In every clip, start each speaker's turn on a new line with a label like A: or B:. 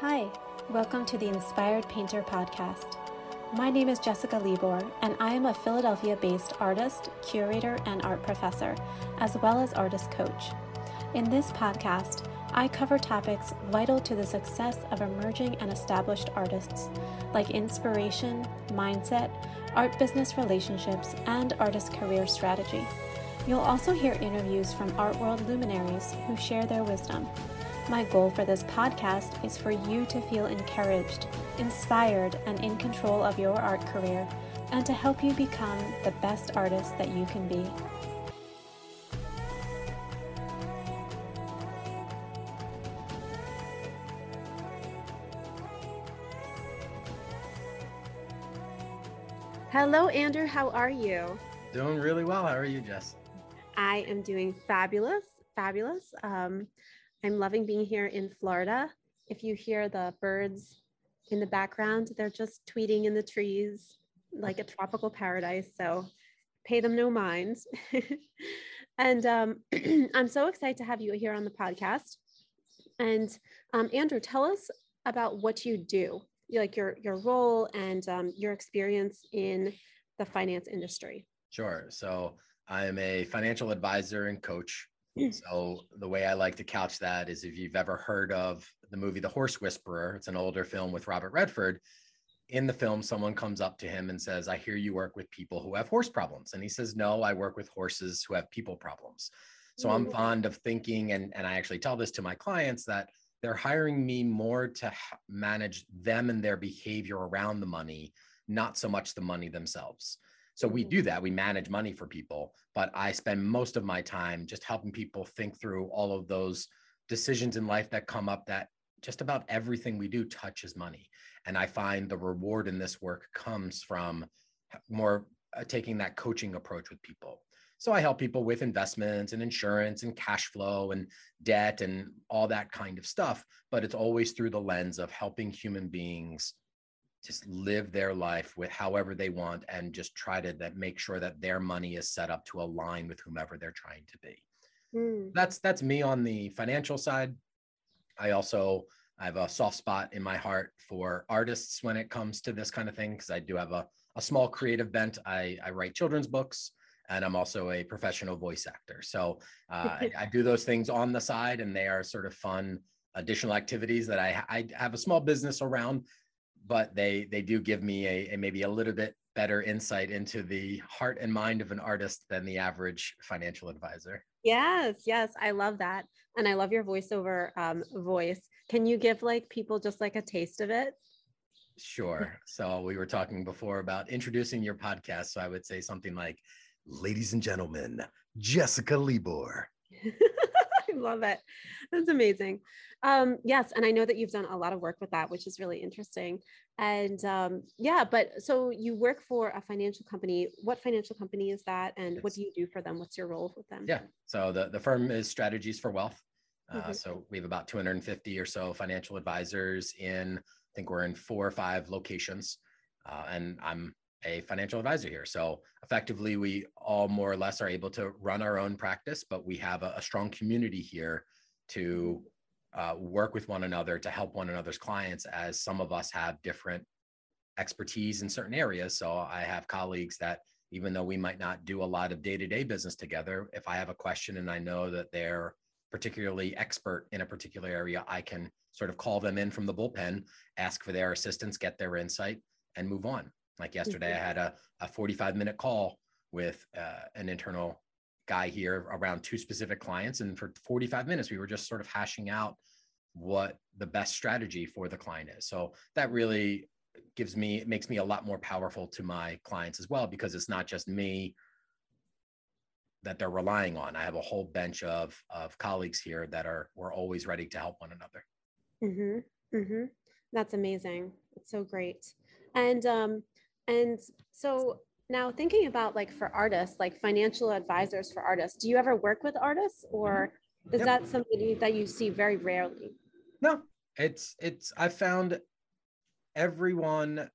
A: Hi, welcome to the Inspired Painter podcast. My name is Jessica Libor, and I am a Philadelphia based artist, curator, and art professor, as well as artist coach. In this podcast, I cover topics vital to the success of emerging and established artists, like inspiration, mindset, art business relationships, and artist career strategy. You'll also hear interviews from art world luminaries who share their wisdom. My goal for this podcast is for you to feel encouraged, inspired, and in control of your art career, and to help you become the best artist that you can be. Hello, Andrew. How are you?
B: Doing really well. How are you, Jess?
A: I am doing fabulous, fabulous. Um, I'm loving being here in Florida. If you hear the birds in the background, they're just tweeting in the trees like a tropical paradise. So pay them no mind. and um, I'm so excited to have you here on the podcast. And um, Andrew, tell us about what you do, like your your role and um, your experience in the finance industry.
B: Sure. So I'm a financial advisor and coach. Mm. So the way I like to couch that is if you've ever heard of the movie The Horse Whisperer, it's an older film with Robert Redford. In the film, someone comes up to him and says, I hear you work with people who have horse problems. And he says, No, I work with horses who have people problems. So I'm mm. fond of thinking, and, and I actually tell this to my clients that they're hiring me more to manage them and their behavior around the money, not so much the money themselves. So we mm-hmm. do that. We manage money for people, but I spend most of my time just helping people think through all of those decisions in life that come up that just about everything we do touches money. And I find the reward in this work comes from more uh, taking that coaching approach with people. So I help people with investments and insurance and cash flow and debt and all that kind of stuff. But it's always through the lens of helping human beings just live their life with however they want and just try to that make sure that their money is set up to align with whomever they're trying to be. Mm. That's that's me on the financial side. I also I have a soft spot in my heart for artists when it comes to this kind of thing because I do have a, a small creative bent. I, I write children's books and I'm also a professional voice actor. So uh, I, I, do those things on the side, and they are sort of fun additional activities that I, I have a small business around but they they do give me a, a, maybe a little bit better insight into the heart and mind of an artist than the average financial advisor.
A: Yes, yes, I love that, and I love your voiceover um, voice. Can you give like people just like a taste of it?
B: Sure. So we were talking before about introducing your podcast. So I would say something like, "Ladies and gentlemen, Jessica Libor."
A: Love it. That's amazing. Um, yes, and I know that you've done a lot of work with that, which is really interesting. And um, yeah, but so you work for a financial company. What financial company is that, and yes. what do you do for them? What's your role with them?
B: Yeah, so the the firm is Strategies for Wealth. Uh, mm-hmm. So we have about 250 or so financial advisors in. I think we're in four or five locations, uh, and I'm a financial advisor here. So effectively, we all more or less are able to run our own practice, but we have a, a strong community here to uh, work with one another to help one another's clients as some of us have different expertise in certain areas. So I have colleagues that even though we might not do a lot of day-to-day business together, if I have a question and I know that they're particularly expert in a particular area, I can sort of call them in from the bullpen, ask for their assistance, get their insight, and move on. Like yesterday, mm-hmm. I had a, a 45 minute call with uh, an internal guy here around two specific clients. And for 45 minutes, we were just sort of hashing out what the best strategy for the client is. So that really gives me, makes me a lot more powerful to my clients as well, because it's not just me that they're relying on. I have a whole bench of, of colleagues here that are, we're always ready to help one another.
A: Mm-hmm. Mm-hmm. That's amazing. It's so great. And, um, and so now thinking about like for artists, like financial advisors for artists, do you ever work with artists or is yep. that somebody that you see very rarely?
B: No, it's it's I found everyone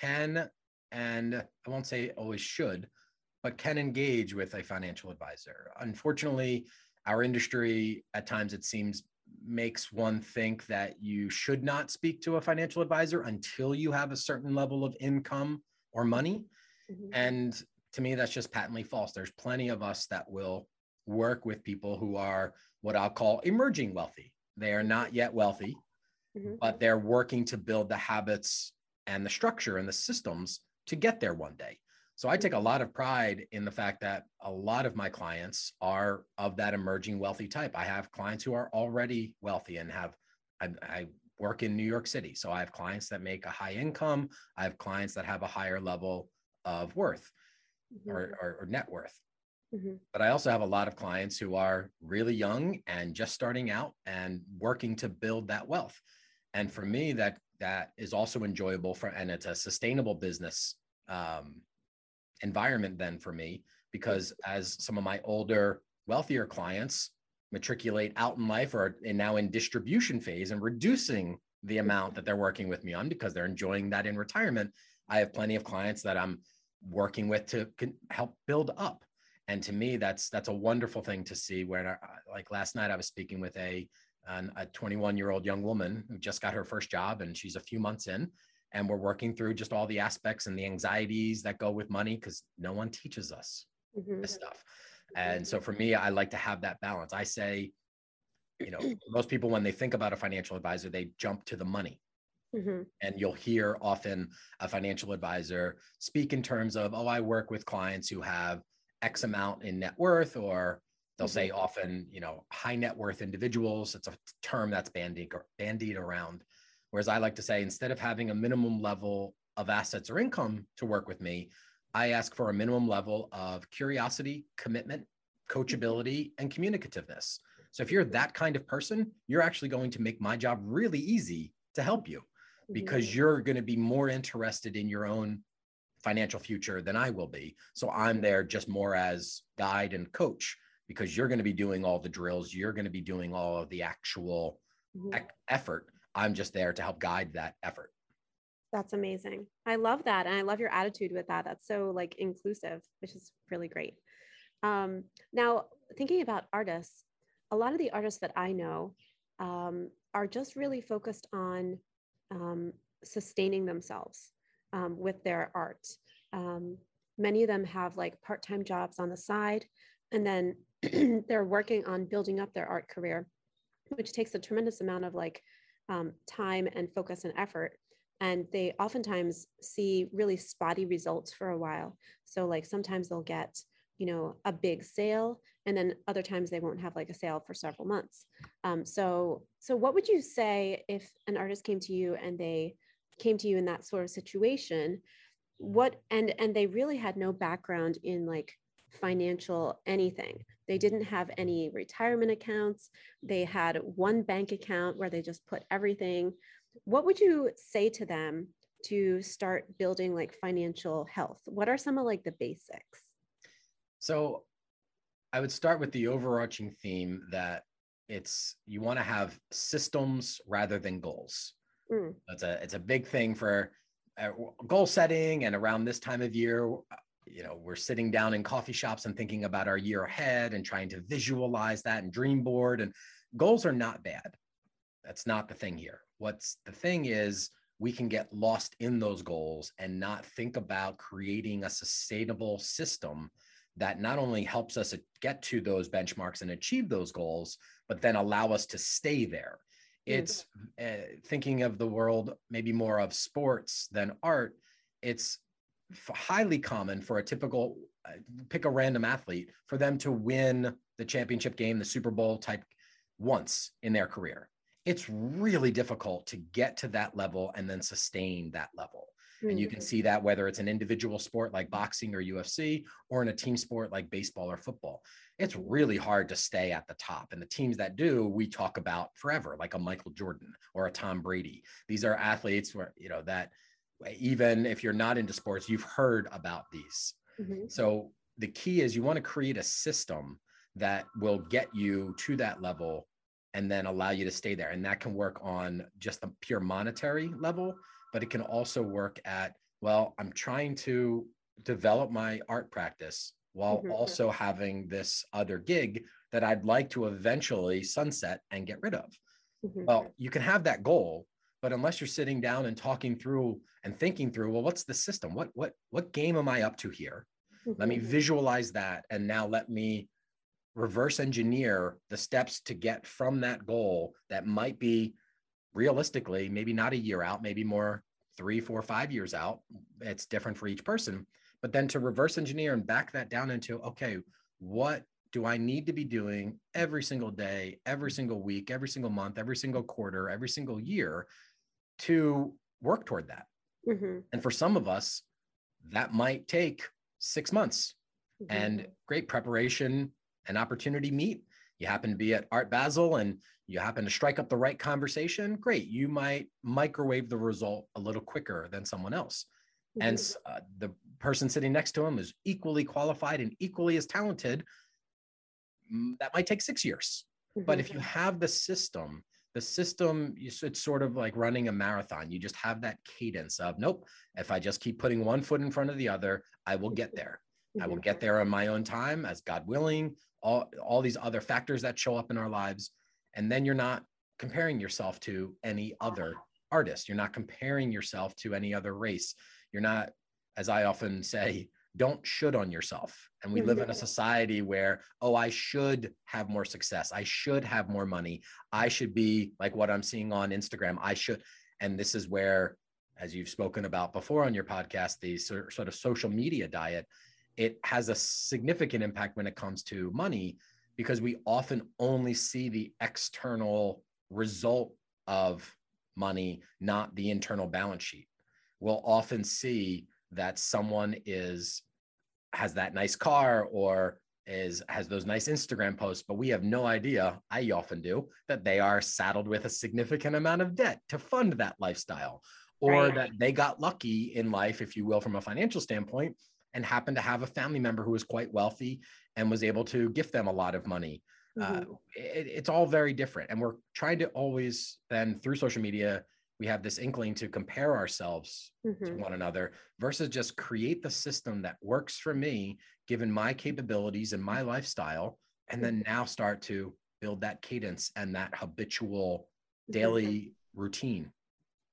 B: can and I won't say always should, but can engage with a financial advisor. Unfortunately, our industry at times it seems makes one think that you should not speak to a financial advisor until you have a certain level of income or money. Mm-hmm. And to me, that's just patently false. There's plenty of us that will work with people who are what I'll call emerging wealthy. They are not yet wealthy, mm-hmm. but they're working to build the habits and the structure and the systems to get there one day. So I take a lot of pride in the fact that a lot of my clients are of that emerging wealthy type. I have clients who are already wealthy and have, I, I work in New York City. So I have clients that make a high income. I have clients that have a higher level of worth mm-hmm. or, or, or, net worth. Mm-hmm. But I also have a lot of clients who are really young and just starting out and working to build that wealth. And for me, that that is also enjoyable for and it's a sustainable business um, environment then for me because as some of my older wealthier clients matriculate out in life or and now in distribution phase and reducing the mm-hmm. amount that they're working with me on because they're enjoying that in retirement i have plenty of clients that i'm working with to help build up. And to me that's that's a wonderful thing to see where like last night i was speaking with a an, a 21 year old young woman who just got her first job and she's a few months in and we're working through just all the aspects and the anxieties that go with money because no one teaches us mm-hmm. this stuff and so for me i like to have that balance i say you know most people when they think about a financial advisor they jump to the money mm-hmm. and you'll hear often a financial advisor speak in terms of oh i work with clients who have x amount in net worth or they'll mm-hmm. say often you know high net worth individuals it's a term that's bandied bandied around Whereas I like to say, instead of having a minimum level of assets or income to work with me, I ask for a minimum level of curiosity, commitment, coachability, and communicativeness. So if you're that kind of person, you're actually going to make my job really easy to help you because you're going to be more interested in your own financial future than I will be. So I'm there just more as guide and coach because you're going to be doing all the drills, you're going to be doing all of the actual mm-hmm. effort I'm just there to help guide that effort.
A: That's amazing. I love that. And I love your attitude with that. That's so like inclusive, which is really great. Um, now, thinking about artists, a lot of the artists that I know um, are just really focused on um, sustaining themselves um, with their art. Um, many of them have like part time jobs on the side, and then they're working on building up their art career, which takes a tremendous amount of like um, time and focus and effort and they oftentimes see really spotty results for a while. So like sometimes they'll get you know a big sale and then other times they won't have like a sale for several months. Um, so so what would you say if an artist came to you and they came to you in that sort of situation? What and and they really had no background in like financial anything. They didn't have any retirement accounts. They had one bank account where they just put everything. What would you say to them to start building like financial health? What are some of like the basics?
B: So I would start with the overarching theme that it's you want to have systems rather than goals. Mm. It's a it's a big thing for uh, goal setting and around this time of year you know we're sitting down in coffee shops and thinking about our year ahead and trying to visualize that and dream board and goals are not bad. That's not the thing here. What's the thing is we can get lost in those goals and not think about creating a sustainable system that not only helps us get to those benchmarks and achieve those goals but then allow us to stay there. It's uh, thinking of the world maybe more of sports than art. It's highly common for a typical uh, pick a random athlete for them to win the championship game, the Super Bowl type once in their career. It's really difficult to get to that level and then sustain that level. Mm-hmm. And you can mm-hmm. see that whether it's an individual sport like boxing or UFC or in a team sport like baseball or football. It's really hard to stay at the top. And the teams that do, we talk about forever, like a Michael Jordan or a Tom Brady. These are athletes where, you know, that even if you're not into sports, you've heard about these. Mm-hmm. So the key is you want to create a system that will get you to that level and then allow you to stay there. And that can work on just the pure monetary level, but it can also work at, well, I'm trying to develop my art practice. while
A: Mhm.
B: also having this other gig that I'd like to eventually sunset and get rid of.
A: Mhm.
B: Well, you can have that goal, but unless you're sitting down and talking through and thinking through, well, what's the system? What what what game am I up to here? Let me
A: Mhm.
B: visualize that and now let me reverse engineer the steps to get from that goal that might be realistically maybe not a year out, maybe more three, four, five years out. It's different for each person. But then to reverse engineer and back that down into okay, what do I need to be doing every single day, every single week, every single month, every single quarter, every single year to work toward that?
A: Mhm.
B: And for some of us, that might take six months
A: Mhm.
B: and great preparation and opportunity meet. You happen to be at Art Basel and you happen to strike up the right conversation. Great. You might microwave the result a little quicker than someone else. And
A: Mhm.
B: uh, the person sitting next to him is equally qualified and equally as talented. Mm, That might take six years. But if you have the system, the system it's sort of like running a marathon. You just have that cadence of, nope, if I just keep putting one foot in front of the other, I will get there. I will get there on my own time, as God willing, all, all these other factors that show up in our lives. And then you're not comparing yourself to any other artist. You're not comparing yourself to any other race. You're not, as I often say, don't should on yourself. And we live in a mm-hmm. society where, oh, I should have more success. I should have more money. I should be like what I'm seeing on Instagram. I should. And this is where, as you've spoken about before on your podcast, the sor- sort of social media diet, it has a significant impact when it comes to money because we often only see the external result of money, not the internal balance sheet. We'll often see that someone is has that nice car or is has those nice Instagram posts, but we have no idea, I often do, that they are saddled with a significant amount of debt to fund that lifestyle or
A: Right.
B: that they got lucky in life, if you will, from a financial standpoint, and happened to have a family member who was quite wealthy and was able to gift them a lot of money. Uh,
A: Mhm.
B: it, it's all very different. And we're trying to always then through social media, we have this inkling to compare ourselves to
A: Mhm.
B: one another versus just create the system that works for me, given my capabilities and my lifestyle, and then now start to build that cadence and that habitual
A: Mhm.
B: daily routine.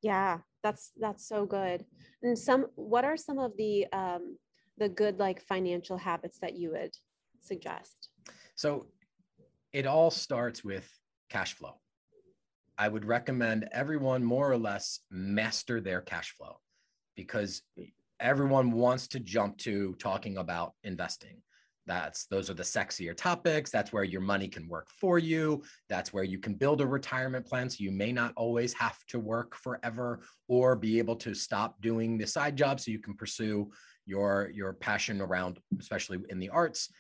A: Yeah, that's that's so good. And some what are some of the um the good like financial habits that you would suggest?
B: So it all starts with cash flow. I would recommend everyone more or less master their cash flow because everyone wants to jump to talking about investing. That's those are the sexier topics. That's where your money can work for you. That's where you can build a retirement plan so you may not always have to work forever or be able to stop doing the side job so you can pursue your your passion around especially in the arts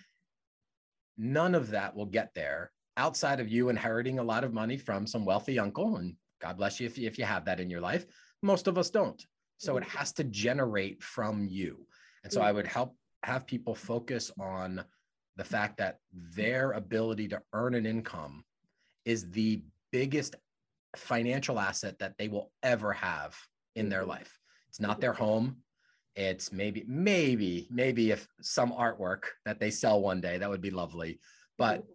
B: none of that will get there outside of you inheriting a lot of money from some wealthy uncle and god bless you if, you if you have that in your life most of us don't. So it
A: Mhm.
B: has to generate from you. And so i would help have people focus on the fact that their ability to earn an income is the biggest financial asset that they will ever have in their
A: Mhm.
B: life. It's not their home. It's maybe maybe maybe if some artwork that they sell one day that would be lovely. But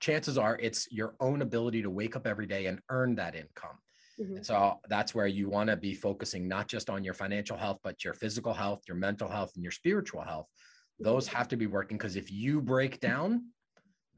B: chances are it's your own ability to wake up every day and earn that income.
A: Mhm.
B: and so that's where you want to be focusing not just on your financial health but your physical health your mental health and your spiritual health. Those have to be working because if you break down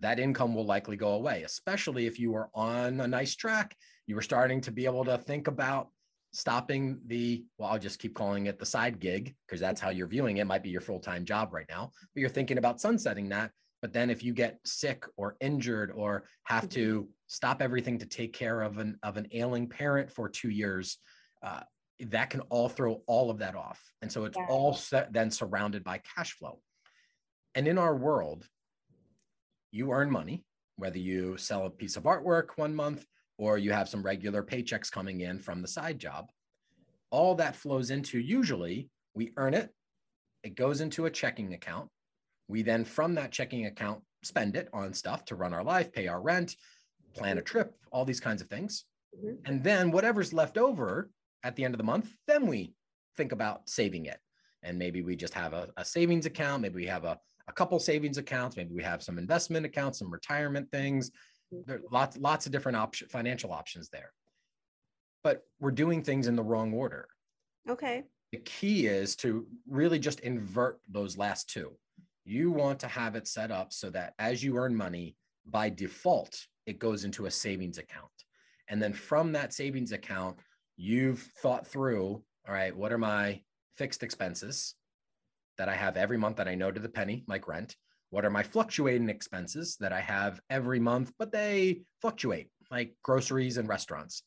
B: that income will likely go away especially if you were on a nice track. You were starting to be able to think about stopping the well i'll just keep calling it the side gig because that's how you're viewing it. it might be your full-time job right now but you're thinking about sunsetting that but then if you get sick or injured or have to stop everything to take care of an of an ailing parent for two years uh, that can all throw all of that off. And so it's
A: Yeah.
B: all set then surrounded by cash flow. And in our world you earn money whether you sell a piece of artwork one month or you have some regular paychecks coming in from the side job. All that flows into usually we earn it it goes into a checking account we then from that checking account spend it on stuff to run our life pay our rent plan a trip all these kinds of things
A: Mhm.
B: and then whatever's left over at the end of the month then we think about saving it and maybe we just have a, a savings account maybe we have a, a couple savings accounts. Maybe we have some investment accounts, some retirement things. There are lots, lots of different option, financial options there. But we're doing things in the wrong order.
A: Okay.
B: The key is to really just invert those last two. You want to have it set up so that as you earn money, by default, it goes into a savings account. And then from that savings account, you've thought through all right, what are my fixed expenses that I have every month that I know to the penny, like rent? What are my fluctuating expenses that I have every month, but they fluctuate, like groceries and restaurants?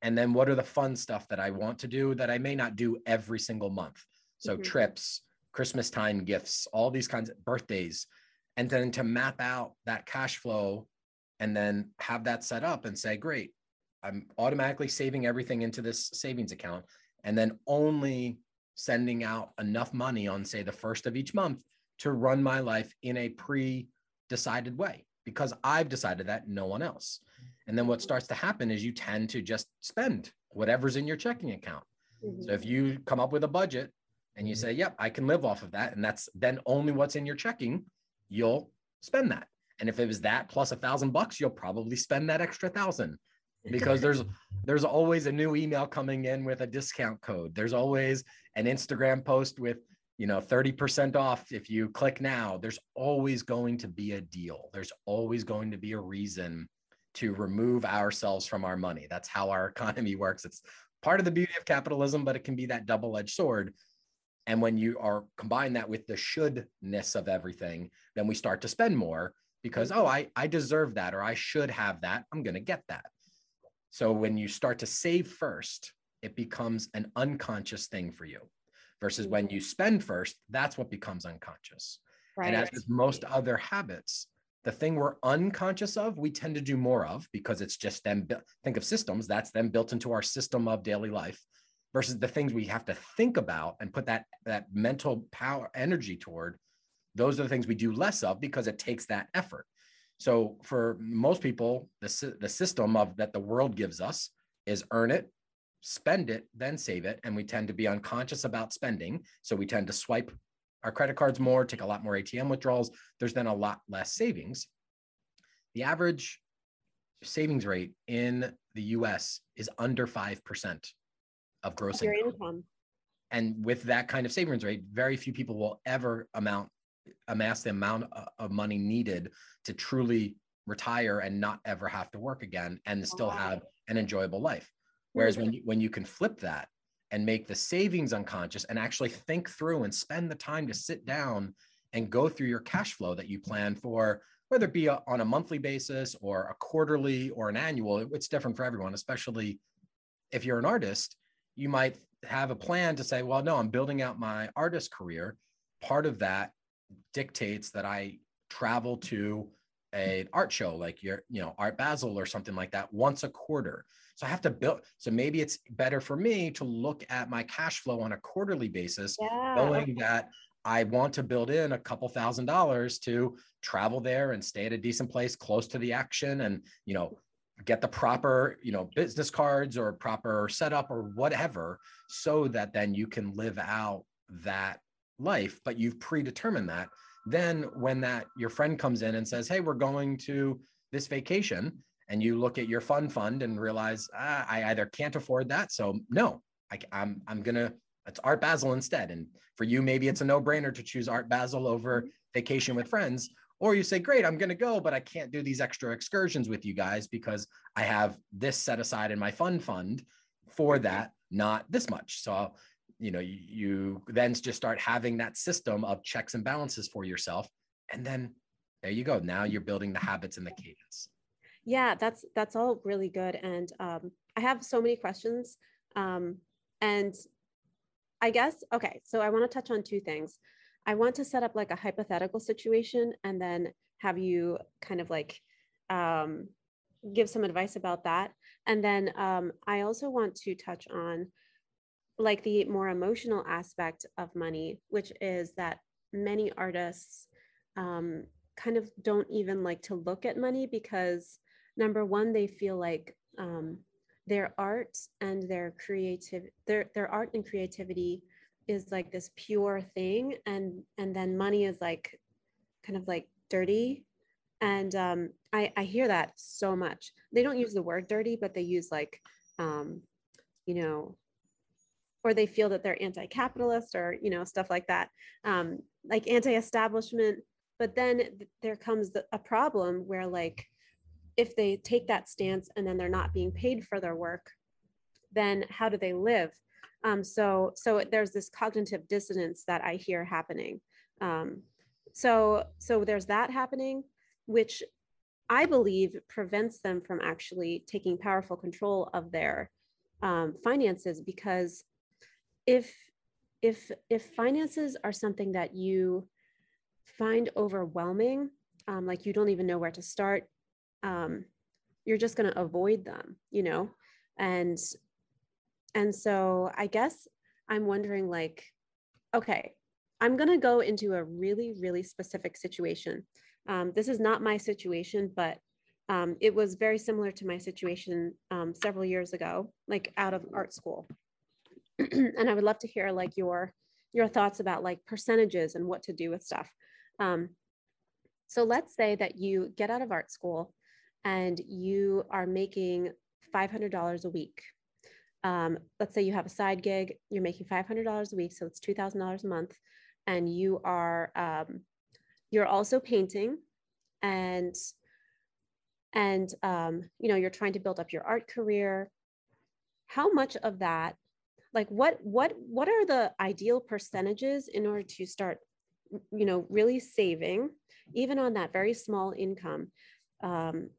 B: And then what are the fun stuff that I want to do that I may not do every single month? So mm-hmm. trips, Christmas time gifts, all these kinds of birthdays. And then to map out that cash flow and then have that set up and say, great, I'm automatically saving everything into this savings account and then only sending out enough money on, say, the first of each month to run my life in a pre decided way because I've decided that no one else. And then what starts to happen is you tend to just spend whatever's in your checking account. Mm-hmm. So if you come up with a budget and you mm-hmm. say, yep, I can live off of that, and that's then only what's in your checking, you'll spend that. And if it was that plus a thousand bucks, you'll probably spend that extra thousand because there's there's always a new email coming in with a discount code. There's always an Instagram post with you know 30% off if you click now. There's always going to be a deal. There's always going to be a reason to remove ourselves from our money. That's how our economy works. It's part of the beauty of capitalism, but it can be that double-edged sword. And when you are combine that with the shouldness of everything, then we start to spend more because oh, I I deserve that or I should have that. I'm going to get that. So when you start to save first, it becomes an unconscious thing for you versus when you spend first, that's what becomes unconscious. Right. And as with most other habits, the thing we're unconscious of, we tend to do more of because it's just them. Think of systems, that's them built into our system of daily life versus the things we have to think about and put that, that mental power energy toward. Those are the things we do less of because it takes that effort. So for most people, the, the system of that the world gives us is earn it, spend it, then save it. And we tend to be unconscious about spending. So we tend to swipe our credit cards more, take a lot more ATM withdrawals. There's then a lot less savings. The average savings rate in the US is under 5% of gross income. income. And with that kind of savings rate, very few people will ever amount amass the amount of money needed to truly retire and not ever have to work again and still have an enjoyable life whereas when you, when you can flip that and make the savings unconscious and actually think through and spend the time to sit down and go through your cash flow that you plan for whether it be a, on a monthly basis or a quarterly or an annual it's different for everyone especially if you're an artist you might have a plan to say well no i'm building out my artist career part of that dictates that I travel to an art show like your, you know, Art Basel or something like that once a quarter. So I have to build. So maybe it's better for me to look at my cash flow on a quarterly basis, yeah. knowing that I want to build in a couple thousand dollars to travel there and stay at a decent place close to the action and, you know, get the proper, you know, business cards or proper setup or whatever, so that then you can live out that life, but you've predetermined that. Then when that your friend comes in and says, "Hey, we're going to this vacation," and you look at your fun fund and realize, ah, I either can't afford that, so no, I, I'm I'm gonna it's Art Basel instead. And for you, maybe it's a no brainer to choose Art Basel over vacation with friends. Or you say, great, I'm going to go, but I can't do these extra excursions with you guys because I have this set aside in my fun fund for that, not this much. So you know you, you then just start having that system of checks and balances for yourself and then there you go. Now you're building the habits and the cadence.
A: Yeah that's that's all really good and um, i have so many questions um, and i guess okay so i want to touch on two things i want to set up like a hypothetical situation and then have you kind of like um, give some advice about that. And then um, i also want to touch on like the more emotional aspect of money, which is that many artists um, kind of don't even like to look at money because number one, they feel like um, their art and their creative their their art and creativity is like this pure thing and and then money is like kind of like dirty. And um, I, I hear that so much. They don't use the word dirty but they use like um, you know or they feel that they're anti-capitalist or you know stuff like that um, like anti-establishment. But then th- there comes the, a problem where like if they take that stance and then they're not being paid for their work then how do they live um, so so there's this cognitive dissonance that i hear happening. Um, so so there's that happening which i believe prevents them from actually taking powerful control of their um, finances because if if if finances are something that you find overwhelming um, like you don't even know where to start um, you're just going to avoid them you know? And and so i guess i'm wondering like okay i'm going to go into a really really specific situation. Um, this is not my situation but um, it was very similar to my situation um, several years ago like out of art school. And i would love to hear like your your thoughts about like percentages and what to do with stuff. Um, so let's say that you get out of art school and you are making $500 a week um, let's say you have a side gig you're making $500 a week so it's $2000 a month and you are um, you're also painting and and um, you know you're trying to build up your art career. How much of that like what what what are the ideal percentages in order to start you know really saving even on that very small income um,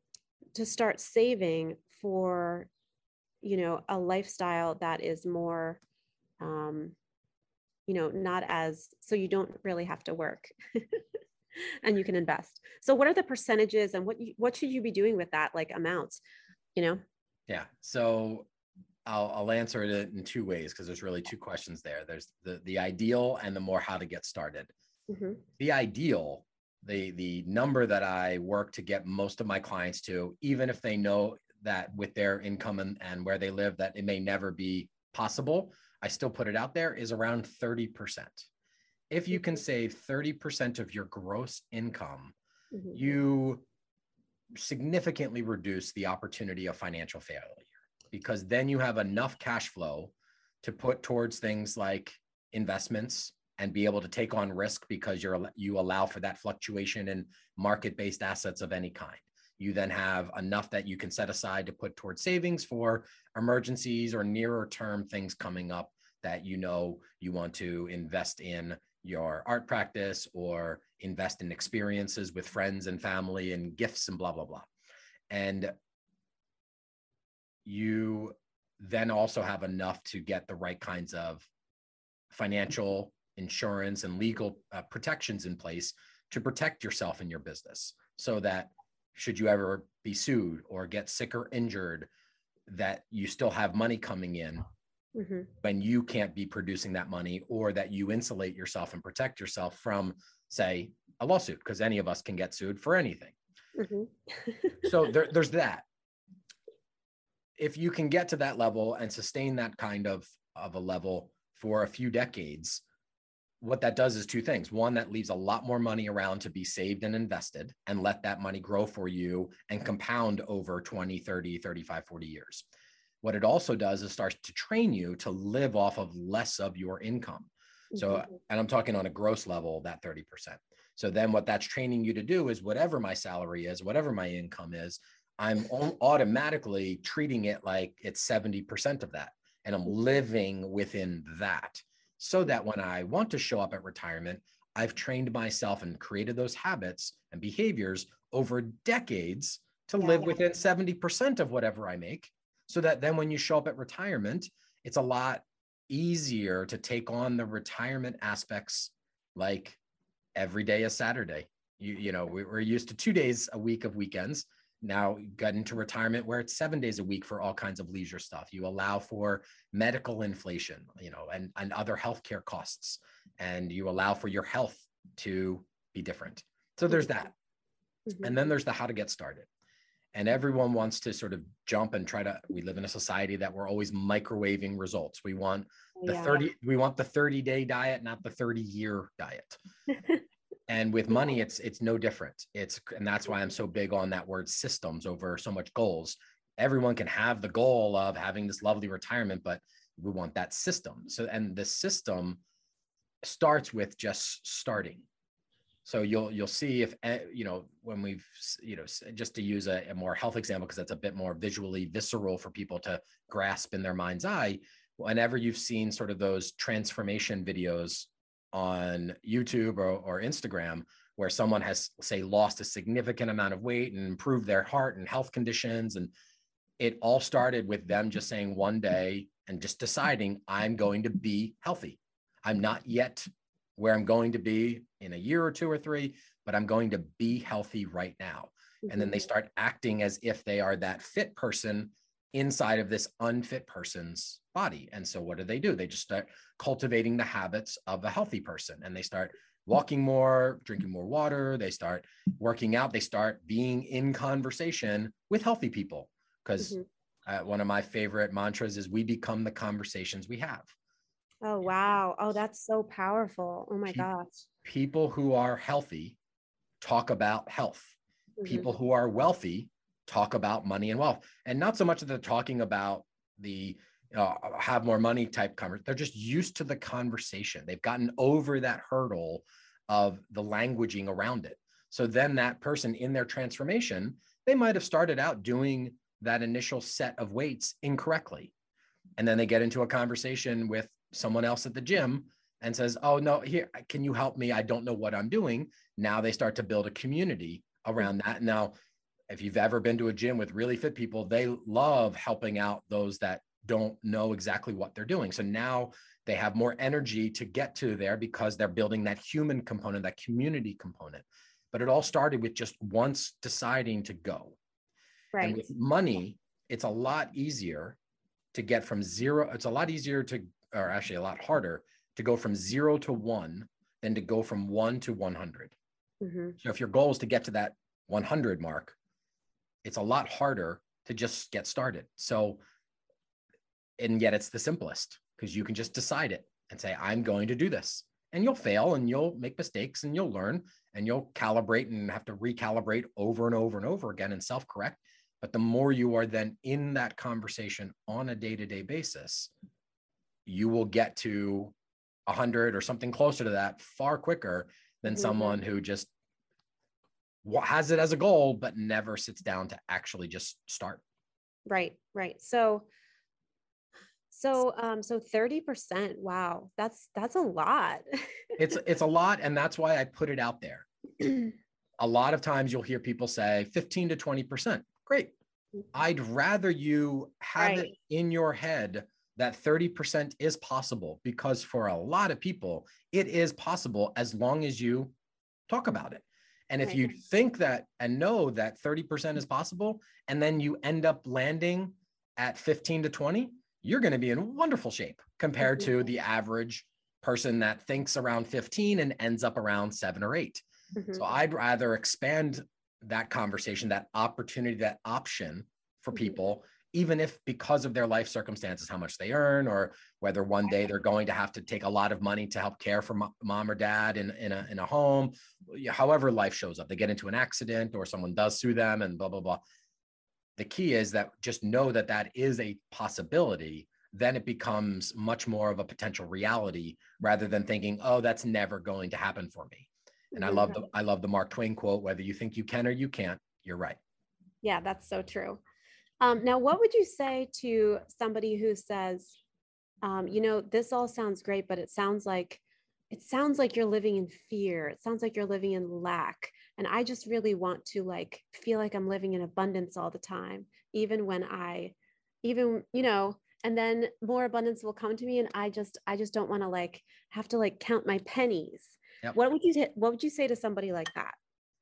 A: to start saving for you know a lifestyle that is more um, you know not as so you don't really have to work and you can invest so what are the percentages and what you, what should you be doing with that like amount you know
B: yeah so I'll, I'll answer it in two ways because there's really two questions there. There's the the ideal and the more how to get started. Mm-hmm. The ideal, the the number that I work to get most of my clients to, even if they know that with their income and, and where they live that it may never be possible, I still put it out there is around 30%. If you can mm-hmm. save 30% of your gross income, mm-hmm. you significantly reduce the opportunity of financial failure because then you have enough cash flow to put towards things like investments and be able to take on risk because you're you allow for that fluctuation in market-based assets of any kind. You then have enough that you can set aside to put towards savings for emergencies or nearer term things coming up that you know you want to invest in your art practice or invest in experiences with friends and family and gifts and blah blah blah. And you then also have enough to get the right kinds of financial insurance and legal uh, protections in place to protect yourself and your business so that should you ever be sued or get sick or injured that you still have money coming in mm-hmm. when you can't be producing that money or that you insulate yourself and protect yourself from say a lawsuit because any of us can get sued for anything mm-hmm. so there, there's that if you can get to that level and sustain that kind of of a level for a few decades what that does is two things. One that leaves a lot more money around to be saved and invested and let that money grow for you and compound over 20 30 35 40 years. What it also does is starts to train you to live off of less of your income. So mm-hmm. and i'm talking on a gross level that 30% so then what that's training you to do is whatever my salary is whatever my income is I'm automatically treating it like it's 70% of that. And I'm living within that so that when I want to show up at retirement, I've trained myself and created those habits and behaviors over decades to yeah. live within 70% of whatever I make. So that then when you show up at retirement, it's a lot easier to take on the retirement aspects like every day is Saturday. You, you know, we, we're used to two days a week of weekends now got into retirement where it's seven days a week for all kinds of leisure stuff. You allow for medical inflation, you know, and, and other healthcare costs, and you allow for your health to be different. So there's that. Mm-hmm. And then there's the how to get started. And everyone wants to sort of jump and try to, we live in a society that we're always microwaving results. We want the yeah. 30, we want the 30 day diet, not the 30 year diet. And with money, it's it's no different. It's and that's why I'm so big on that word systems over so much goals. Everyone can have the goal of having this lovely retirement, but we want that system. So and the system starts with just starting. So you'll you'll see if eh, you know when we've you know just to use a, a more health example because that's a bit more visually visceral for people to grasp in their mind's eye. Whenever you've seen sort of those transformation videos on YouTube or, or Instagram where someone has say lost a significant amount of weight and improved their heart and health conditions and it all started with them just saying one day and just deciding I'm going to be healthy. I'm not yet where I'm going to be in a year or two or three, but I'm going to be healthy right now. Mm-hmm. And then they mm-hmm. start acting as if they are that fit person inside of this unfit person's body. And so what do they do? They just start cultivating the habits of a healthy person and they start walking more, drinking more water, they start working out, they start being in conversation with healthy people because mm-hmm. uh, one of my favorite mantras is we become the conversations we have.
A: Oh, wow. Oh, that's so powerful. Oh, my gosh.
B: People who are healthy talk about health. Mm-hmm. People who are wealthy talk about money and wealth. And not so much that they're talking about the uh, have more money type conversation. They're just used to the conversation. They've gotten over that hurdle of the languaging around it. So then that person in their transformation, they might have started out doing that initial set of weights incorrectly. And then they get into a conversation with someone else at the gym and says, "Oh no, here can you help me? I don't know what I'm doing." Now they start to build a community around that. Now, if you've ever been to a gym with really fit people, they love helping out those that don't know exactly what they're doing. So now they have more energy to get to there because they're building that human component, that community component. But it all started with just once deciding to go. Right. And with money, it's a lot easier to get from zero. It's a lot easier to or actually a lot harder to go from zero to one than to go from one to 100. Mm-hmm. So if your goal is to get to that 100 mark, it's a lot harder to just get started. So, and yet it's the simplest because you can just decide it and say, I'm going to do this. And you'll fail and you'll make mistakes and you'll learn and you'll calibrate and have to recalibrate over and over and over again and self correct. But the more you are then in that conversation on a day to day basis, you will get to 100 or something closer to that far quicker than mm-hmm. someone who just has it as a goal but never sits down to actually just start
A: right right so so um so 30% wow that's that's a lot
B: it's it's a lot and that's why i put it out there a lot of times you'll hear people say 15 to 20% great mm-hmm. i'd rather you have right. it in your head that 30% is possible because for a lot of people, it is possible as long as you talk about it. And if right. you think that and know that 30% is possible, and then you end up landing at 15 to 20, you're going to be in wonderful shape compared mm-hmm. to the average person that thinks around 15 and ends up around seven or 8 mm-hmm. So I'd rather expand that conversation, that opportunity, that option for mm-hmm. people even if because of their life circumstances, how much they earn, or whether one day they're going to have to take a lot of money to help care for mom or dad in, in, a, in a home, however life shows up, they get into an accident or someone does sue them and blah, blah, blah. The key is that just know that that is a possibility. Then it becomes much more of a potential reality rather than thinking, oh, that's never going to happen for me. And I love the I love the Mark Twain quote, whether you think you can or you can't, you're right.
A: Yeah, that's so true. Um, now, what would you say to somebody who says, um, you know, this all sounds great, but it sounds like it sounds like you're living in fear. It sounds like you're living in lack. And I just really want to like feel like I'm living in abundance all the time, even when I, even, you know, and then more abundance will come to me. And I just, I just don't want to like have to like count my pennies. Yep. What would you, t- what would you say to somebody like that?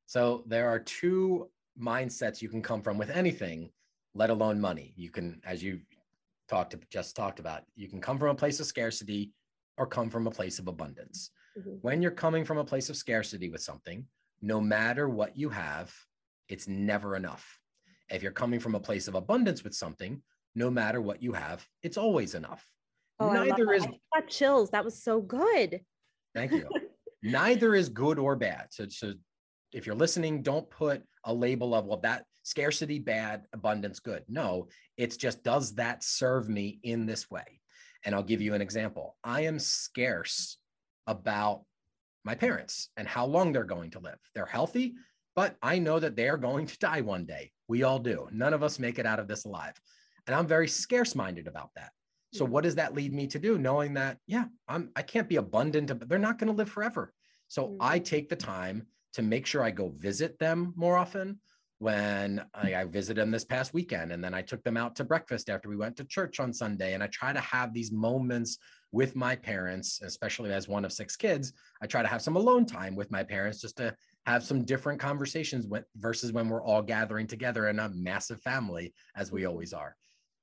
B: So there are two mindsets you can come from with anything let alone money. You can, as you talked just talked about, you can come from a place of scarcity or come from a place of abundance. Mm-hmm. When you're coming from a place of scarcity with something, no matter what you have, it's never enough. If you're coming from a place of abundance with something, no matter what you have, it's always enough.
A: Oh, Neither is I got chills. That was so good.
B: Thank you. neither is good or bad. So, so if you're listening, don't put a label of, well, that scarcity bad, abundance good. No, it's just, does that serve me in this way? And I'll give you an example. I am scarce about my parents and how long they're going to live. They're healthy, but I know that they are going to die one day. We all do. None of us make it out of this alive. And I'm very scarce minded about that. So what does that lead me to do? Knowing that, yeah, I'm I can't be abundant, but they're not going to live forever. So mm-hmm. I take the time to make sure I go visit them more often. When I, I visited them this past weekend, and then I took them out to breakfast after we went to church on Sunday, and I try to have these moments with my parents, especially as one of six kids. I try to have some alone time with my parents just to have some different conversations with, versus when we're all gathering together in a massive family, as we always are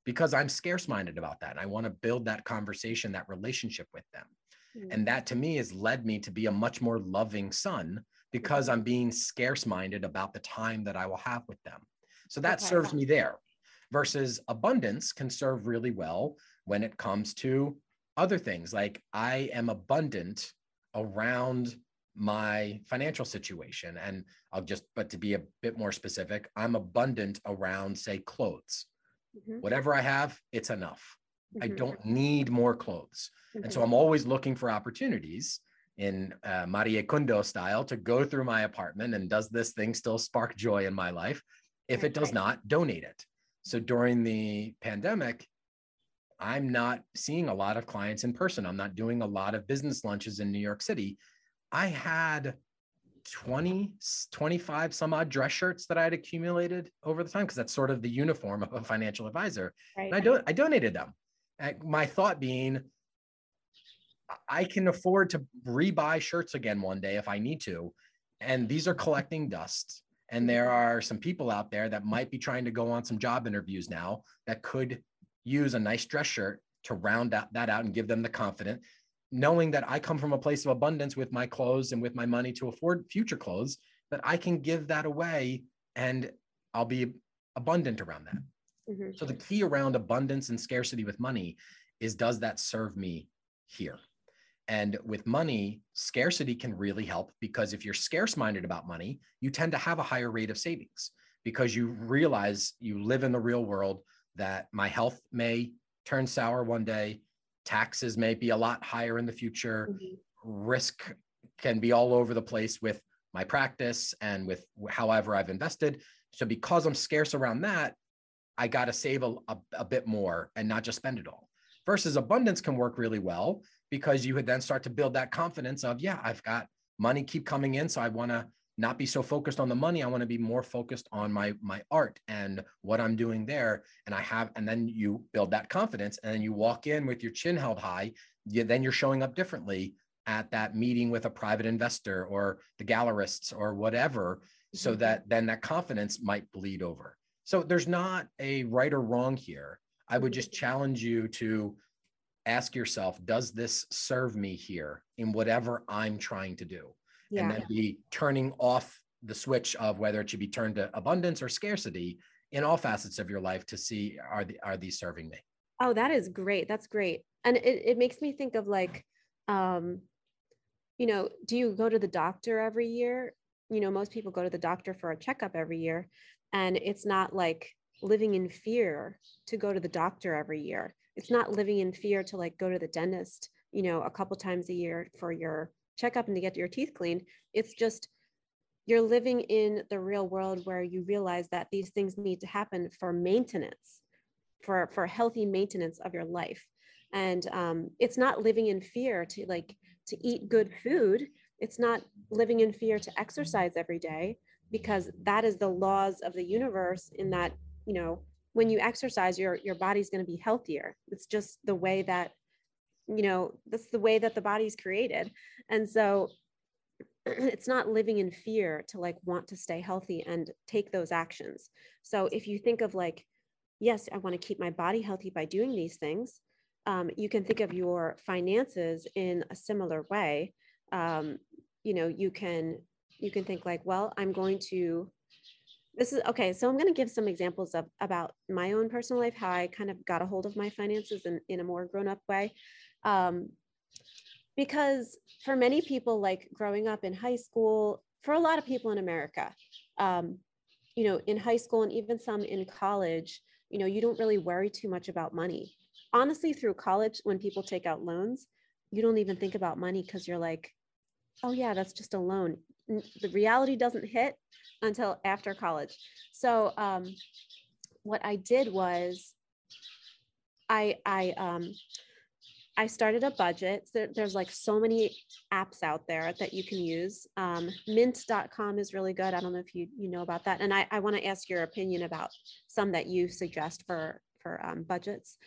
B: because I'm scarce minded about that. And I want to build that conversation, that relationship with them. Mm-hmm. And that to me has led me to be a much more loving son because. I'm being scarce minded about the time that I will have with them. So that okay. serves me there versus abundance can serve really well when it comes to other things. Like I am abundant around my financial situation. And I'll just, but to be a bit more specific, I'm abundant around, say, clothes. Mm-hmm. Whatever I have, it's enough. Mm-hmm. I don't need more clothes. Mm-hmm. And so mm-hmm. I'm always looking for opportunities in uh, Marie Kondo style to go through my apartment and does this thing still spark joy in my life? If it does not, donate it. So during the pandemic, I'm not seeing a lot of clients in person. I'm not doing a lot of business lunches in New York City. I had 20, 25 some odd dress shirts that I had accumulated over the time because that's sort of the uniform of a financial advisor. Right. And I don't I donated them. And my thought being, I can afford to rebuy shirts again one day if I need to. And these are collecting dust. And there are some people out there that might be trying to go on some job interviews now that could use a nice dress shirt to round that, that out and give them the confidence knowing that I come from a place of abundance with my clothes and with my money to afford future clothes, that I can give that away and I'll be abundant around that. Mm-hmm. So the key around abundance and scarcity with money is does that serve me here? And with money, scarcity can really help because if you're scarce minded about money, you tend to have a higher rate of savings because you realize you live in the real world that my health may turn sour one day, taxes may be a lot higher in the future mm-hmm. risk can be all over the place with my practice and with however i've invested so because i'm scarce around that i got to save a, a, a, bit more and not just spend it all versus abundance can work really well because you would then start to build that confidence of yeah i've got money keep coming in so i want to not be so focused on the money i want to be more focused on my my art and what i'm doing there and i have and then you build that confidence and then you walk in with your chin held high you, then you're showing up differently at that meeting with a private investor or the gallerists or whatever so mm-hmm. that then that confidence might bleed over so there's not a right or wrong here i would just mm-hmm. challenge you to ask yourself does this serve me here in whatever i'm trying to do? Yeah. and then be turning off the switch of whether it should be turned to abundance or scarcity in all facets of your life to see are the, are these serving me?
A: Oh that is great. That's great. And it, it makes me think of like um you know do you go to the doctor every year? You know most people go to the doctor for a checkup every year and it's not like living in fear to go to the doctor every year it's not living in fear to like go to the dentist you know a couple times a year for your checkup and to get your teeth cleaned. It's just you're living in the real world where you realize that these things need to happen for maintenance, for for healthy maintenance of your life. And um, it's not living in fear to like to eat good food. It's not living in fear to exercise every day because that is the laws of the universe. In that you know when you exercise, your your body's going to be healthier. It's just the way that you know that's the way that the body's created. And so it's not living in fear to like want to stay healthy and take those actions. So if you think of like yes i want to keep my body healthy by doing these things um, you can think of your finances in a similar way. Um, you know you can you can think like well i'm going to this is okay so i'm going to give some examples of about my own personal life how i kind of got a hold of my finances in, in a more grown up way um, because for many people, like growing up in high school, for a lot of people in America, um, you know, in high school and even some in college, you know, you don't really worry too much about money. Honestly, through college, when people take out loans, you don't even think about money because you're like, oh, yeah, that's just a loan. The reality doesn't hit until after college. So, um, what I did was I, I, um, I started a budget. There, there's like so many apps out there that you can use. Um, mint.com is really good. I don't know if you, you know about that. And I, I want to ask your opinion about some that you suggest for, for um, budgets.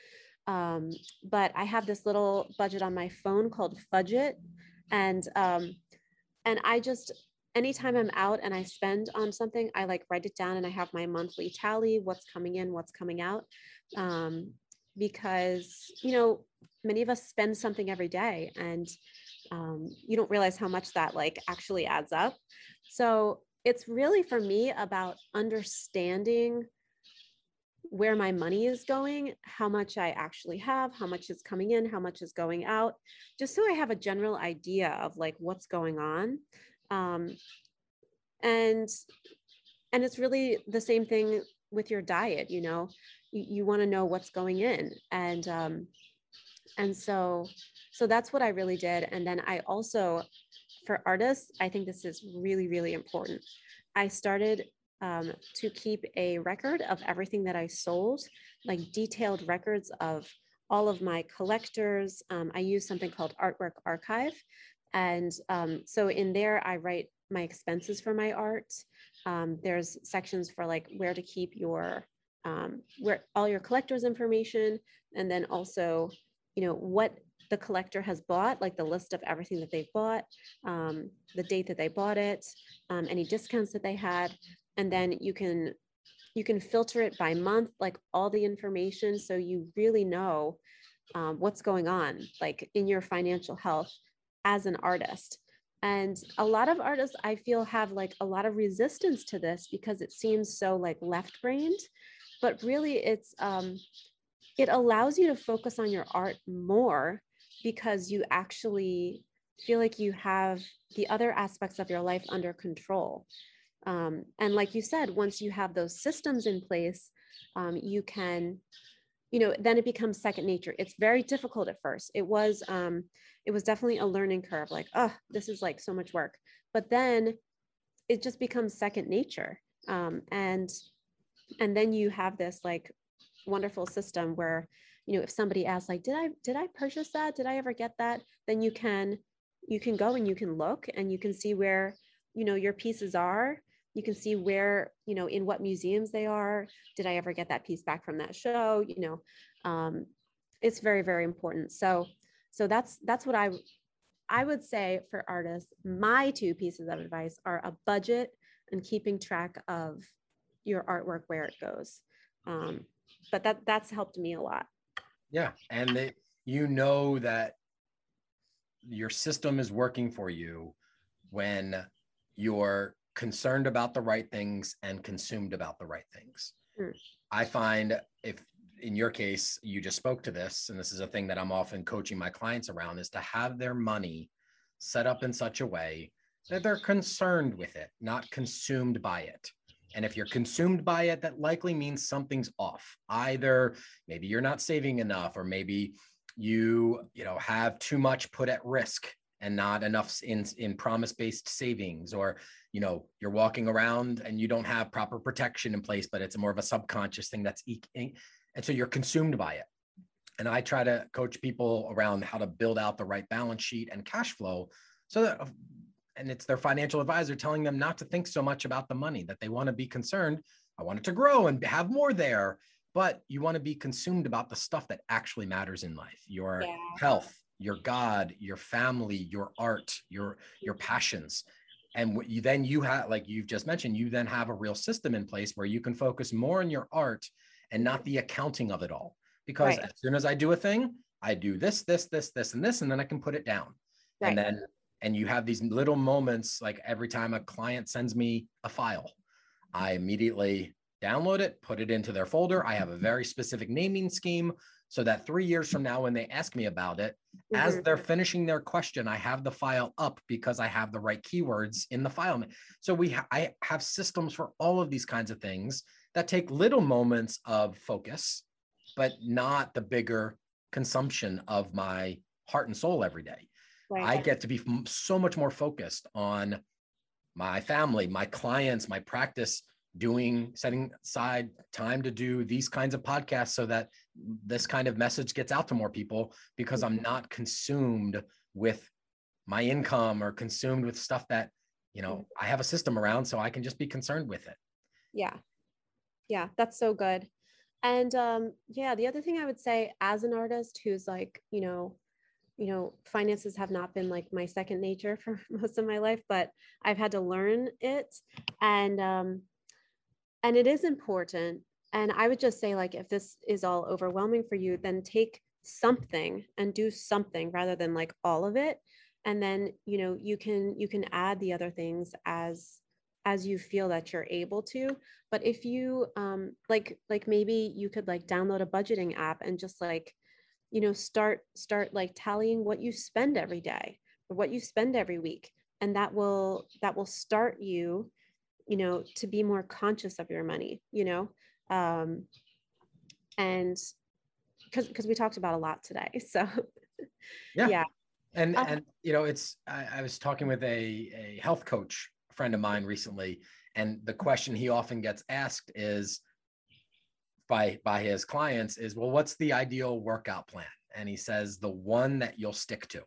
A: Um, but I have this little budget on my phone called Fudget. And, um, and I just, anytime I'm out and I spend on something, I like write it down and I have my monthly tally, what's coming in, what's coming out. Um, because, you know, many of us spend something every day and um, you don't realize how much that like actually adds up so it's really for me about understanding where my money is going how much i actually have how much is coming in how much is going out just so i have a general idea of like what's going on um, and and it's really the same thing with your diet you know? You, you want to know what's going in. And um, and so so that's what i really did. And then i also for artists i think this is really really important. I started um, to keep a record of everything that i sold like detailed records of all of my collectors. Um, i use something called artwork archive and um, so in there i write my expenses for my art. Um, there's sections for like where to keep your um, where all your collectors information and then also you know what the collector has bought like the list of everything that they've bought um, the date that they bought it um, any discounts that they had. And then you can you can filter it by month like all the information so you really know um, what's going on like in your financial health as an artist and a lot of artists i feel have like a lot of resistance to this because it seems so like left brained but really it's um it allows you to focus on your art more because you actually feel like you have the other aspects of your life under control. Um, and like you said, once you have those systems in place, um, you can, you know, then it becomes second nature. It's very difficult at first. It was, um, it was definitely a learning curve. Like, oh, this is like so much work. But then it just becomes second nature. Um, and and then you have this like wonderful system where you know if somebody asks like did i did i purchase that did i ever get that then you can you can go and you can look and you can see where you know your pieces are you can see where you know in what museums they are. Did i ever get that piece back from that show? You know um, it's very very important. So so that's that's what i i would say for artists my two pieces of advice are a budget and keeping track of your artwork where it goes. Um, but that that's helped me a lot.
B: Yeah and they, you know that your system is working for you when you're concerned about the right things and consumed about the right things. I find if in your case you just spoke to this and this is a thing that i'm often coaching my clients around is to have their money set up in such a way that they're concerned with it not consumed by it. And if you're consumed by it, that likely means something's off. Either maybe you're not saving enough, or maybe you, you know, have too much put at risk and not enough in, in promise-based savings, or you know, you're walking around and you don't have proper protection in place, but it's more of a subconscious thing that's. And so you're consumed by it. And I try to coach people around how to build out the right balance sheet and cash flow so that and it's their financial advisor telling them not to think so much about the money that they want to be concerned i want it to grow and have more there but you want to be consumed about the stuff that actually matters in life your yeah. health your god your family your art your your passions. And what you then you have like you've just mentioned you then have a real system in place where you can focus more on your art and not the accounting of it all. Because right. as soon as i do a thing i do this this this this and this and then i can put it down. Right. and then and you have these little moments like every time a client sends me a file i immediately download it put it into their folder. I have a very specific naming scheme so that three years from now, when they ask me about it, mm-hmm. as they're finishing their question, I have the file up because I have the right keywords in the file. So we, ha- I have systems for all of these kinds of things that take little moments of focus, but not the bigger consumption of my heart and soul every day. Right. I get to be so much more focused on my family, my clients, my practice, doing setting aside time to do these kinds of podcasts so that this kind of message gets out to more people because I'm not consumed with my income or consumed with stuff that, you know, I have a system around so I can just be concerned with it.
A: Yeah. Yeah, that's so good. And um yeah, the other thing I would say as an artist who's like, you know, you know, finances have not been like my second nature for most of my life, but I've had to learn it and um and it is important. And i would just say like if this is all overwhelming for you then take something and do something rather than like all of it. And then you know you can you can add the other things as as you feel that you're able to. But if you um like like maybe you could like download a budgeting app and just like you know start start like tallying what you spend every day or what you spend every week. And that will that will start you you know to be more conscious of your money you know? Um and because because we talked about a lot today so
B: yeah. Yeah. And uh, and you know it's I, I was talking with a a health coach friend of mine recently and the question he often gets asked is by by his clients is well what's the ideal workout plan? And he says the one that you'll stick to.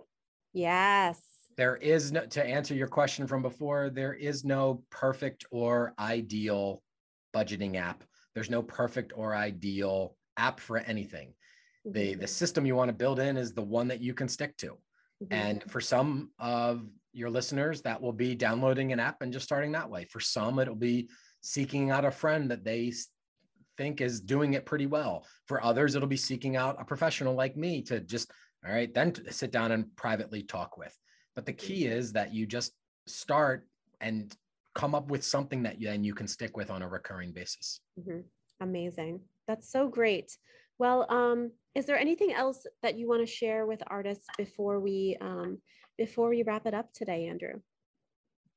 A: Yes
B: there is no to answer your question from before there is no perfect or ideal budgeting app. There's no perfect or ideal app for anything. The mm-hmm. the system you want to build in is the one that you can stick to. Mm-hmm. and for some of your listeners that will be downloading an app and just starting that way. For some it'll be seeking out a friend that they think is doing it pretty well. For others it'll be seeking out a professional like me to just all right then sit down and privately talk with but the key is that you just start and come up with something that you, then you can stick with on a recurring basis.
A: Mm-hmm. Amazing. That's so great. Well, um, is there anything else that you want to share with artists before we um, before we wrap it up today, Andrew?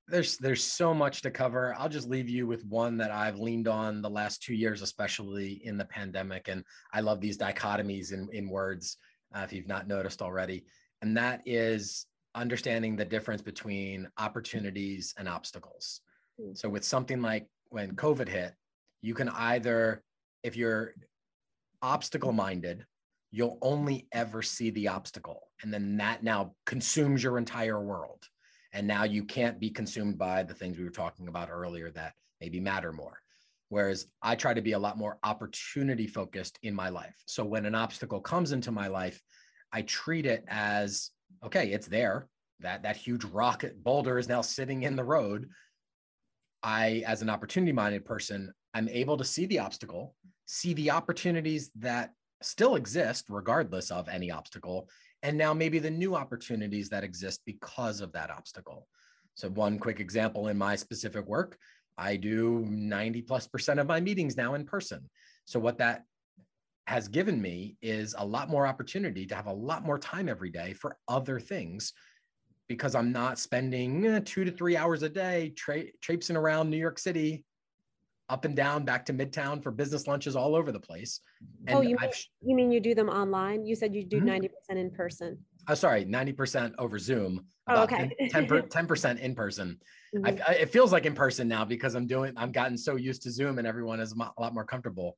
B: There's there's so much to cover. I'll just leave you with one that I've leaned on the last two years, especially in the pandemic. And I love these dichotomies in in words, uh, if you've not noticed already. And that is understanding the difference between opportunities and obstacles. Hmm. So, with something like when COVID hit, you can either, if you're obstacle minded, you'll only ever see the obstacle. And then that now consumes your entire world. And now you can't be consumed by the things we were talking about earlier that maybe matter more. Whereas I try to be a lot more opportunity focused in my life. So when an obstacle comes into my life, I treat it as okay, it's there. That that huge rocket boulder is now sitting in the road. I, as an opportunity minded person, I'm able to see the obstacle, see the opportunities that still exist regardless of any obstacle, and now maybe the new opportunities that exist because of that obstacle. So, one quick example in my specific work, I do 90 plus percent of my meetings now in person. So, what that has given me is a lot more opportunity to have a lot more time every day for other things because I'm not spending eh, two to three hours a day tra- traipsing around New York City, up and down, back to Midtown for business lunches all over the place.
A: And oh, you mean, you mean you do them online? You said you do mm-hmm. 90% in person.
B: Oh, sorry, 90% over Zoom. Oh, okay. 10, 10% in person. Mm-hmm. I, it feels like in person now because I'm doing, I've gotten so used to Zoom and everyone is a lot more comfortable.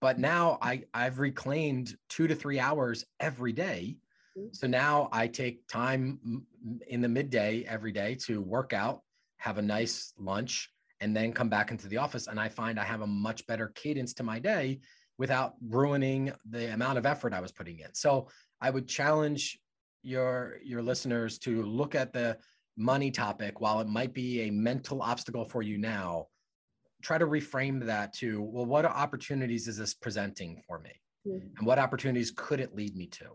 B: But now I, I've reclaimed two to three hours every day. Mm-hmm. So now I take time in the midday every day to work out, have a nice lunch, and then come back into the office. And I find I have a much better cadence to my day without ruining the amount of effort I was putting in. So I would challenge your your listeners to look at the money topic while it might be a mental obstacle for you now try to reframe that to well what opportunities is this presenting for me mm-hmm. and what opportunities could it lead me to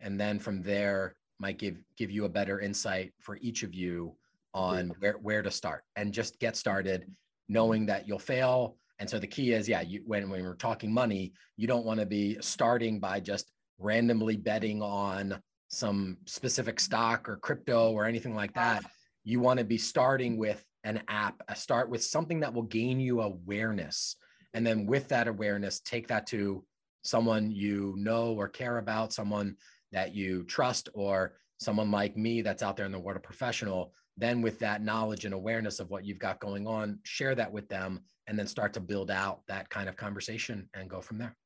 B: and then from there might give give you a better insight for each of you on mm-hmm. where where to start and just get started knowing that you'll fail And so the key is, yeah, you, when, when we're talking money, you don't want to be starting by just randomly betting on some specific stock or crypto or anything like that. You want to be starting with an app, a start with something that will gain you awareness. And then with that awareness, take that to someone you know or care about, someone that you trust, or someone like me that's out there in the world of professional. Then, with that knowledge and awareness of what you've got going on, share that with them and then start to build out that kind of conversation and go from there.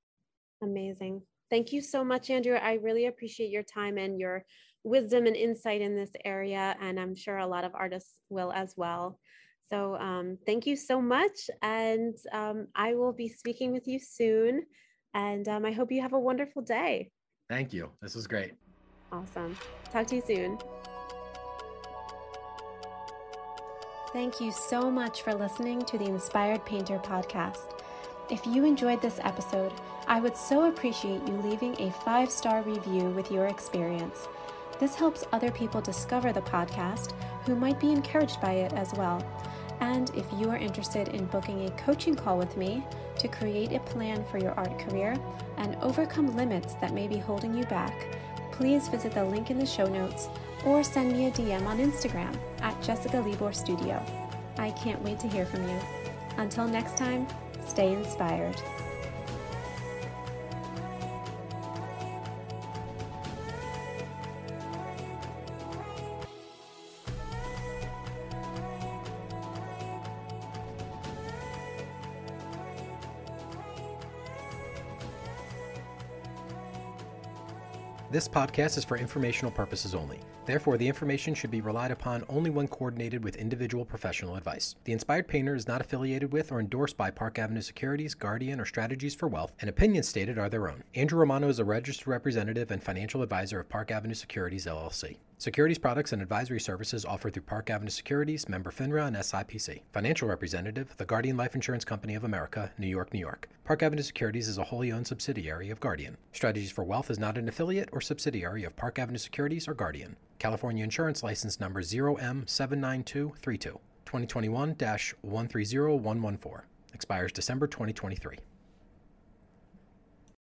A: Amazing. Thank you so much, Andrew. I really appreciate your time and your wisdom and insight in this area. And I'm sure a lot of artists will as well. So um, thank you so much. And um, I will be speaking with you soon. And um, I hope you have a wonderful day.
B: Thank you. This was great.
A: Awesome. Talk to you soon. Thank you so much for listening to the Inspired Painter podcast. If you enjoyed this episode, I would so appreciate you leaving a five star review with your experience. This helps other people discover the podcast who might be encouraged by it as well. And if you are interested in booking a coaching call with me to create a plan for your art career and overcome limits that may be holding you back, please visit the link in the show notes or send me a DM on Instagram at Jessica Libor Studio. I can't wait to hear from you. Until next time, stay inspired.
B: This podcast is for informational purposes only. Therefore, the information should be relied upon only when coordinated with individual professional advice. The Inspired Painter is not affiliated with or endorsed by Park Avenue Securities, Guardian, or Strategies for Wealth, and opinions stated are their own. Andrew Romano is a registered representative and financial advisor of Park Avenue Securities, LLC. Securities products and advisory services offered through Park Avenue Securities, member FINRA, and SIPC. Financial representative, the Guardian Life Insurance Company of America, New York, New York. Park Avenue Securities is a wholly owned subsidiary of Guardian. Strategies for Wealth is not an affiliate or subsidiary of Park Avenue Securities or Guardian. California Insurance License Number 0M79232, 2021 130114. Expires December 2023.